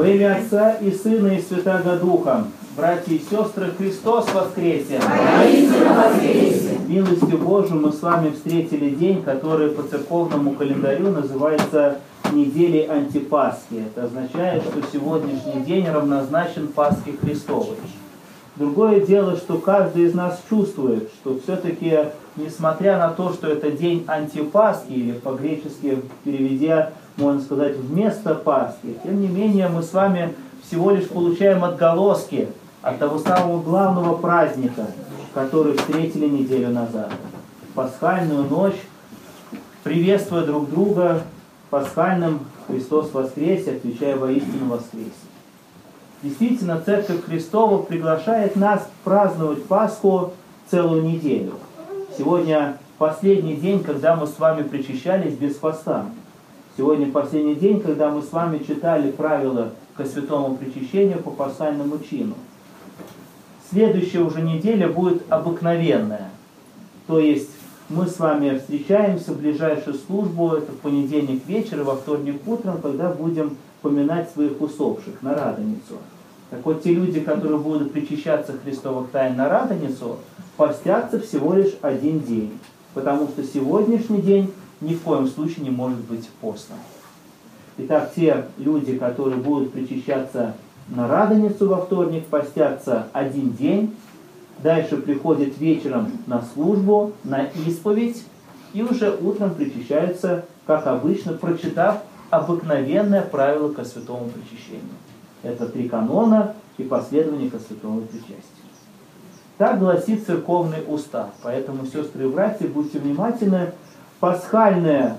Во имя Отца и Сына и Святаго Духа, братья и сестры, Христос воскресе! воскресе! Милостью Божию мы с вами встретили день, который по церковному календарю называется неделей антипасхи. Это означает, что сегодняшний день равнозначен Пасхе Христовой. Другое дело, что каждый из нас чувствует, что все-таки, несмотря на то, что это день антипасхи, или по-гречески переведя, можно сказать, вместо Пасхи, тем не менее мы с вами всего лишь получаем отголоски от того самого главного праздника, который встретили неделю назад. Пасхальную ночь, приветствуя друг друга пасхальным «Христос воскресе», отвечая «Воистину воскресе». Действительно, Церковь Христова приглашает нас праздновать Пасху целую неделю. Сегодня последний день, когда мы с вами причащались без поста. Сегодня последний день, когда мы с вами читали правила ко святому причащению по пасхальному чину. Следующая уже неделя будет обыкновенная. То есть мы с вами встречаемся в ближайшую службу, это в понедельник вечер и во вторник утром, когда будем поминать своих усопших на Радоницу. Так вот, те люди, которые будут причащаться Христовых тайн на Радоницу, постятся всего лишь один день, потому что сегодняшний день ни в коем случае не может быть постным. Итак, те люди, которые будут причащаться на Радоницу во вторник, постятся один день, дальше приходят вечером на службу, на исповедь, и уже утром причащаются, как обычно, прочитав обыкновенное правило ко святому причащению. Это три канона и последование ко святому причастию. Так гласит церковный устав. Поэтому, сестры и братья, будьте внимательны. Пасхальные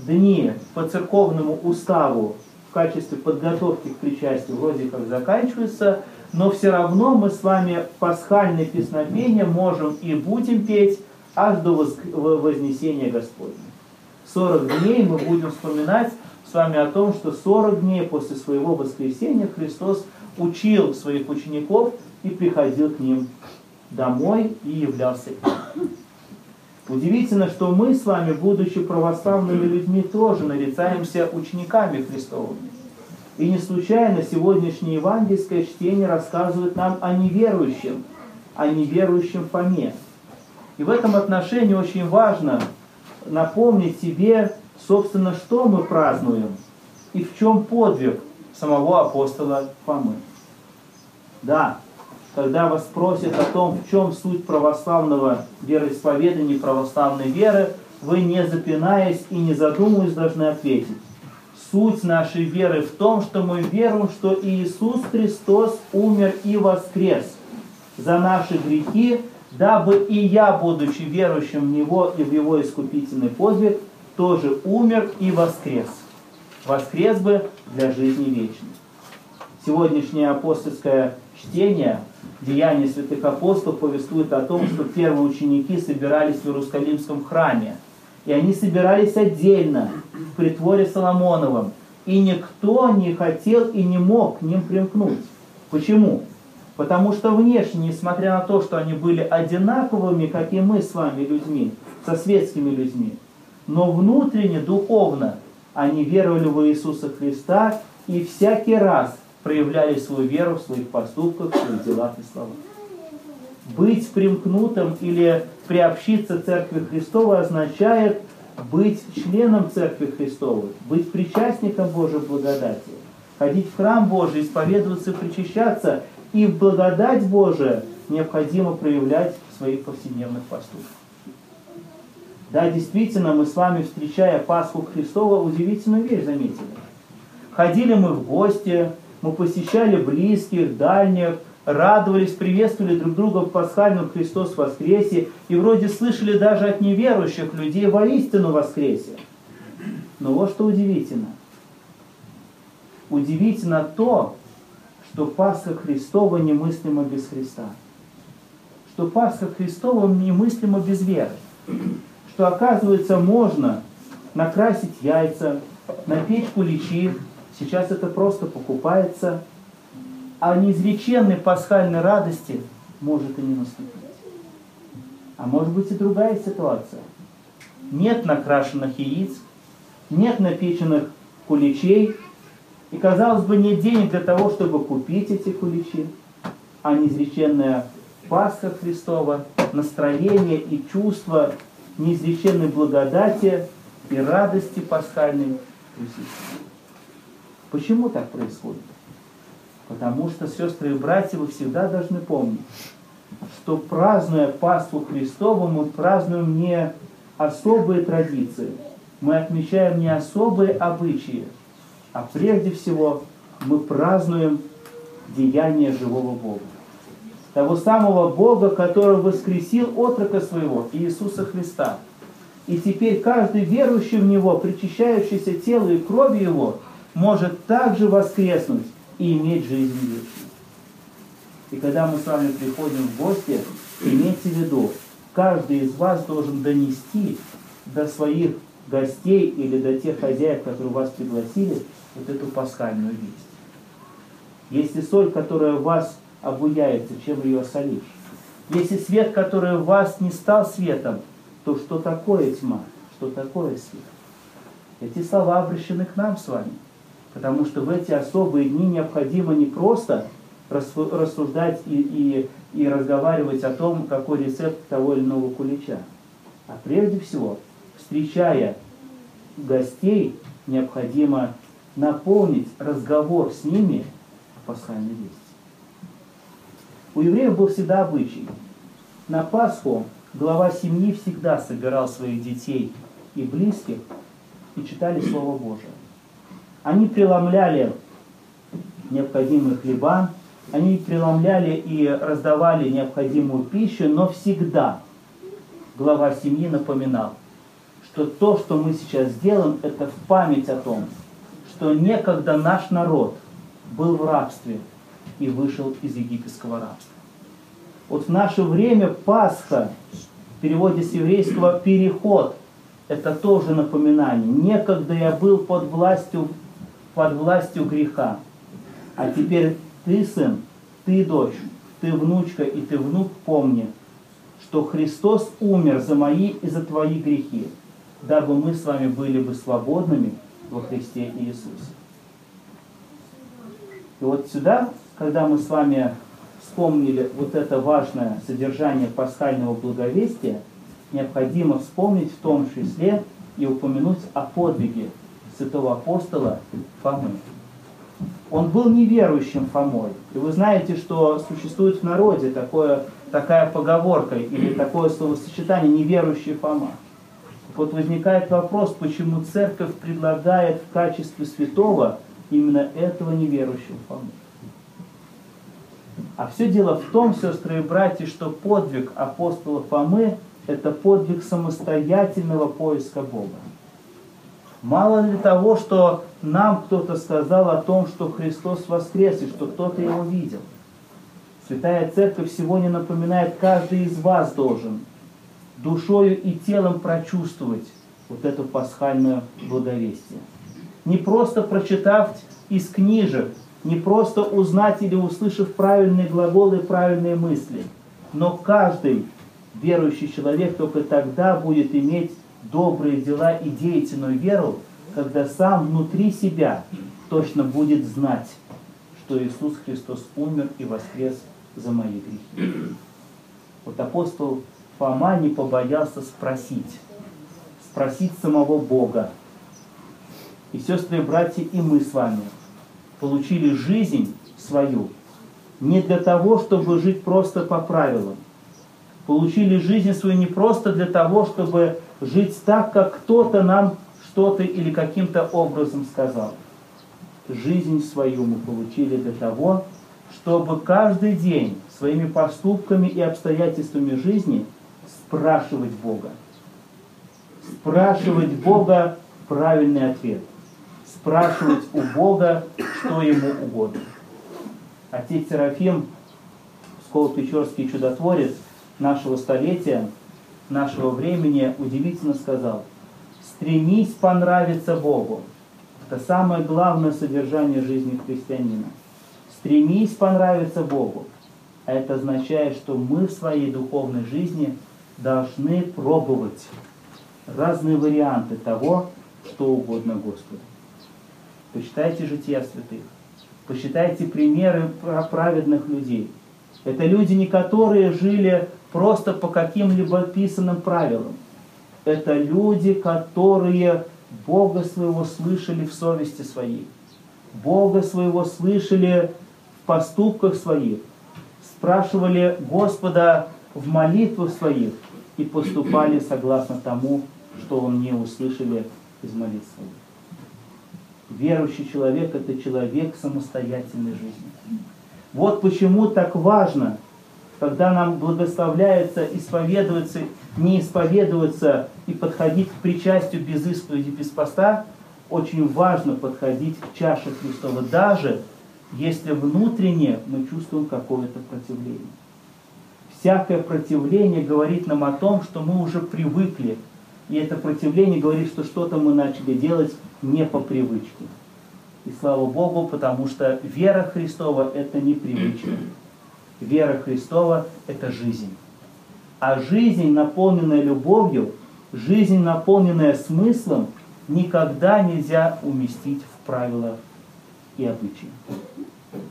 дни по церковному уставу в качестве подготовки к причастию вроде как заканчиваются, но все равно мы с вами пасхальное песнопение можем и будем петь аж до вознесения Господня. 40 дней мы будем вспоминать с вами о том, что 40 дней после своего воскресения Христос учил своих учеников и приходил к ним домой и являлся. Удивительно, что мы с вами, будучи православными людьми, тоже нарицаемся учениками Христовыми. И не случайно сегодняшнее евангельское чтение рассказывает нам о неверующем, о неверующем Фоме. И в этом отношении очень важно напомнить себе собственно, что мы празднуем и в чем подвиг самого апостола Фомы. Да, когда вас спросят о том, в чем суть православного вероисповедания, православной веры, вы не запинаясь и не задумываясь должны ответить. Суть нашей веры в том, что мы веруем, что Иисус Христос умер и воскрес за наши грехи, дабы и я, будучи верующим в Него и в Его искупительный подвиг, тоже умер и воскрес. Воскрес бы для жизни вечной. Сегодняшнее апостольское чтение Деяния святых апостолов повествует о том, что первые ученики собирались в Иерусалимском храме. И они собирались отдельно, в притворе Соломоновом. И никто не хотел и не мог к ним примкнуть. Почему? Потому что внешне, несмотря на то, что они были одинаковыми, как и мы с вами людьми, со светскими людьми, но внутренне, духовно, они веровали в Иисуса Христа и всякий раз проявляли свою веру в своих поступках, в своих делах и словах. Быть примкнутым или приобщиться Церкви Христовой означает быть членом Церкви Христовой, быть причастником Божьей благодати, ходить в храм Божий, исповедоваться причащаться, и благодать Божия необходимо проявлять в своих повседневных поступках. Да, действительно, мы с вами, встречая Пасху Христова, удивительную вещь заметили. Ходили мы в гости, мы посещали близких, дальних, радовались, приветствовали друг друга в пасхальном Христос воскресе и вроде слышали даже от неверующих людей воистину воскресе. Но вот что удивительно. Удивительно то, что Пасха Христова немыслима без Христа. Что Пасха Христова немыслима без веры что оказывается можно накрасить яйца, напечь куличи, сейчас это просто покупается, а неизреченной пасхальной радости может и не наступить. А может быть и другая ситуация. Нет накрашенных яиц, нет напеченных куличей, И, казалось бы, нет денег для того, чтобы купить эти куличи, а неизреченная Пасха Христова, настроение и чувство неизреченной благодати и радости пасхальной присутствуют. Почему так происходит? Потому что, сестры и братья, вы всегда должны помнить, что празднуя Пасху Христову, мы празднуем не особые традиции, мы отмечаем не особые обычаи, а прежде всего мы празднуем деяние живого Бога. Того самого Бога, который воскресил отрока своего, Иисуса Христа. И теперь каждый верующий в Него, причащающийся телу и крови Его, может также воскреснуть и иметь жизнь вечную. И когда мы с вами приходим в гости, имейте в виду, каждый из вас должен донести до своих гостей или до тех хозяев, которые вас пригласили, вот эту пасхальную весть. Если соль, которая вас обуяется, чем ее осолишь? Если свет, который в вас не стал светом, то что такое тьма? Что такое свет? Эти слова обращены к нам с вами. Потому что в эти особые дни необходимо не просто рассуждать и, и, и разговаривать о том, какой рецепт того или иного кулича. А прежде всего, встречая гостей, необходимо наполнить разговор с ними пасхальной вести. У евреев был всегда обычай. На Пасху глава семьи всегда собирал своих детей и близких и читали Слово Божие. Они преломляли необходимые хлеба, они преломляли и раздавали необходимую пищу, но всегда глава семьи напоминал, что то, что мы сейчас делаем, это в память о том, что некогда наш народ был в рабстве и вышел из египетского рабства. Вот в наше время Пасха, в переводе с еврейского «переход», это тоже напоминание. Некогда я был под властью, под властью греха, а теперь ты, сын, ты, дочь, ты, внучка и ты, внук, помни, что Христос умер за мои и за твои грехи, дабы мы с вами были бы свободными во Христе Иисусе. И вот сюда, когда мы с вами вспомнили вот это важное содержание пасхального благовестия, необходимо вспомнить в том числе и упомянуть о подвиге святого апостола Фомы. Он был неверующим Фомой. И вы знаете, что существует в народе такое, такая поговорка или такое словосочетание «неверующий Фома». Вот возникает вопрос, почему церковь предлагает в качестве святого именно этого неверующего Фому. А все дело в том, сестры и братья, что подвиг апостола Фомы – это подвиг самостоятельного поиска Бога. Мало ли того, что нам кто-то сказал о том, что Христос воскрес, и что кто-то его видел. Святая Церковь сегодня напоминает, каждый из вас должен душою и телом прочувствовать вот это пасхальное благовестие. Не просто прочитав из книжек, не просто узнать или услышав правильные глаголы и правильные мысли, но каждый верующий человек только тогда будет иметь добрые дела и деятельную веру, когда сам внутри себя точно будет знать, что Иисус Христос умер и воскрес за мои грехи. Вот апостол Фома не побоялся спросить, спросить самого Бога. И сестры и братья, и мы с вами получили жизнь свою не для того, чтобы жить просто по правилам. Получили жизнь свою не просто для того, чтобы жить так, как кто-то нам что-то или каким-то образом сказал. Жизнь свою мы получили для того, чтобы каждый день своими поступками и обстоятельствами жизни спрашивать Бога. Спрашивать Бога правильный ответ. Спрашивать у Бога, что ему угодно. Отец Серафим, Псково-Печорский чудотворец нашего столетия, нашего времени, удивительно сказал, стремись понравиться Богу. Это самое главное содержание жизни христианина. Стремись понравиться Богу. А это означает, что мы в своей духовной жизни должны пробовать разные варианты того, что угодно Господу. Почитайте жития святых. Посчитайте примеры праведных людей. Это люди, не которые жили просто по каким-либо писанным правилам. Это люди, которые Бога своего слышали в совести своей. Бога своего слышали в поступках своих. Спрашивали Господа в молитвах своих и поступали согласно тому, что Он не услышали из молитв своих. Верующий человек – это человек самостоятельной жизни. Вот почему так важно, когда нам благословляется исповедоваться, не исповедоваться и подходить к причастию без исповеди, без поста, очень важно подходить к чаше Христова, даже если внутренне мы чувствуем какое-то противление. Всякое противление говорит нам о том, что мы уже привыкли, и это противление говорит, что что-то мы начали делать не по привычке. И слава Богу, потому что вера Христова – это не привычка. Вера Христова – это жизнь. А жизнь, наполненная любовью, жизнь, наполненная смыслом, никогда нельзя уместить в правила и обычаи.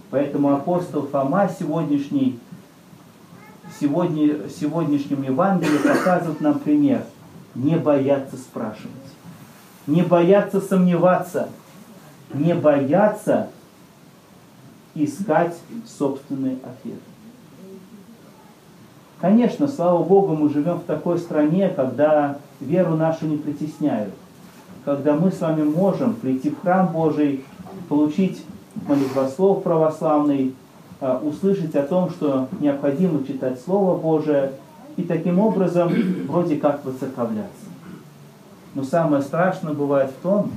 Поэтому апостол Фома сегодняшний, сегодня, сегодняшнем Евангелии показывает нам пример. Не бояться спрашивать, не бояться сомневаться – не бояться искать собственный ответ. Конечно, слава Богу, мы живем в такой стране, когда веру нашу не притесняют, когда мы с вами можем прийти в храм Божий, получить молитвослов православный, а, услышать о том, что необходимо читать Слово Божие и таким образом вроде как выцерковляться. Но самое страшное бывает в том,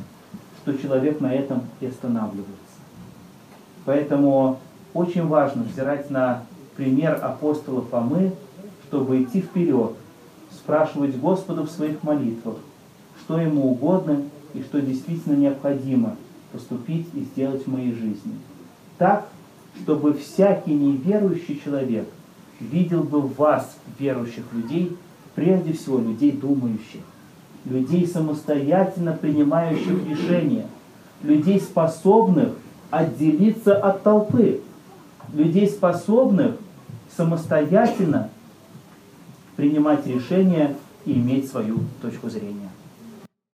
что человек на этом и останавливается. Поэтому очень важно взирать на пример апостола Фомы, чтобы идти вперед, спрашивать Господа в своих молитвах, что ему угодно и что действительно необходимо поступить и сделать в моей жизни. Так, чтобы всякий неверующий человек видел бы вас, верующих людей, прежде всего людей думающих, людей, самостоятельно принимающих решения, людей, способных отделиться от толпы, людей, способных самостоятельно принимать решения и иметь свою точку зрения.